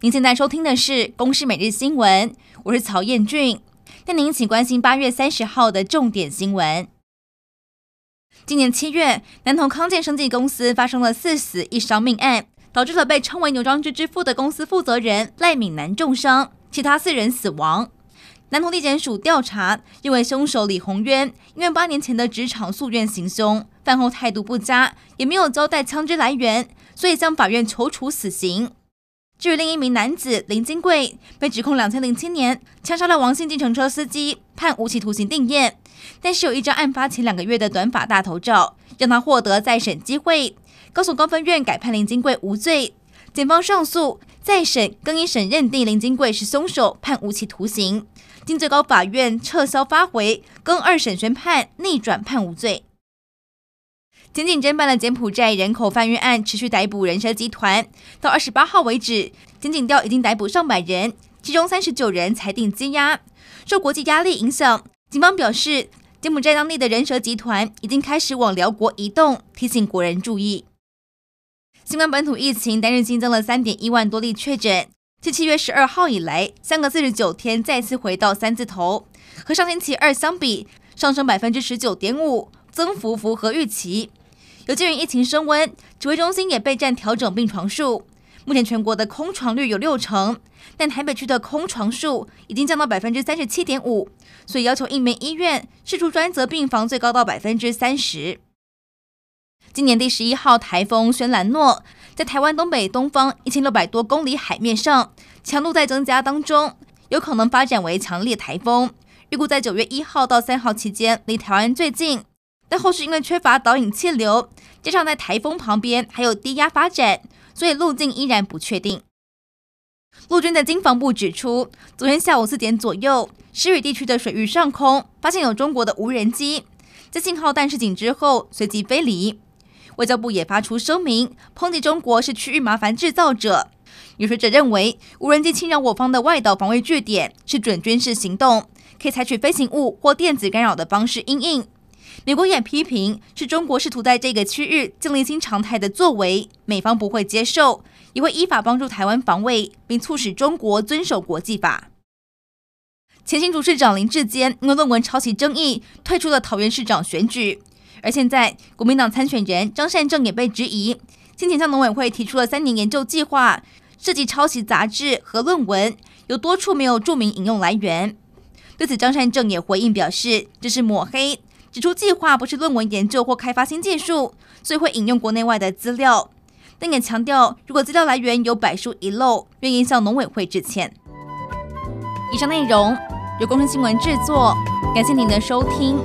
您现在收听的是《公视每日新闻》，我是曹彦俊。带您一起关心八月三十号的重点新闻。今年七月，南投康健生技公司发生了四死一伤命案，导致了被称为“牛庄之之父”的公司负责人赖敏南重伤，其他四人死亡。南投地检署调查，认为凶手李宏渊因为八年前的职场诉愿行凶，饭后态度不佳，也没有交代枪支来源，所以向法院求处死刑。至于另一名男子林金贵，被指控两千零七年枪杀了王姓计程车司机，判无期徒刑定谳。但是有一张案发前两个月的短发大头照，让他获得再审机会。高雄高分院改判林金贵无罪，检方上诉再审更一审认定林金贵是凶手，判无期徒刑。经最高法院撤销发回，更二审宣判逆转判无罪。检警侦办的柬埔寨人口贩运案持续逮捕人蛇集团，到二十八号为止，检警调已经逮捕上百人，其中三十九人裁定羁押。受国际压力影响，警方表示，柬埔寨当地的人蛇集团已经开始往寮国移动，提醒国人注意。新冠本土疫情单日新增了三点一万多例确诊，自七月十二号以来，相隔四十九天再次回到三字头，和上星期二相比，上升百分之十九点五，增幅符合预期。有鉴于疫情升温，指挥中心也备战调整病床数。目前全国的空床率有六成，但台北区的空床数已经降到百分之三十七点五，所以要求一名医院释出专责病房最高到百分之三十。今年第十一号台风轩岚诺在台湾东北东方一千六百多公里海面上，强度在增加当中，有可能发展为强烈台风。预估在九月一号到三号期间离台湾最近。但后续因为缺乏导引气流，加上在台风旁边还有低压发展，所以路径依然不确定。陆军的经防部指出，昨天下午四点左右，诗雨地区的水域上空发现有中国的无人机，在信号弹示警之后随即飞离。外交部也发出声明，抨击中国是区域麻烦制造者。有学者认为，无人机侵扰我方的外岛防卫据点是准军事行动，可以采取飞行物或电子干扰的方式因应。美国也批评是中国试图在这个区域建立新常态的作为，美方不会接受，也会依法帮助台湾防卫，并促使中国遵守国际法。前新竹市长林智坚因为论文抄袭争议退出了桃园市长选举，而现在国民党参选人张善政也被质疑，先前向农委会提出了三年研究计划，涉及抄袭杂志和论文，有多处没有注明引用来源。对此，张善政也回应表示，这是抹黑。指出计划不是论文研究或开发新技术，所以会引用国内外的资料，但也强调如果资料来源有百书遗漏，愿意向农委会致歉。以上内容由工程新闻制作，感谢您的收听。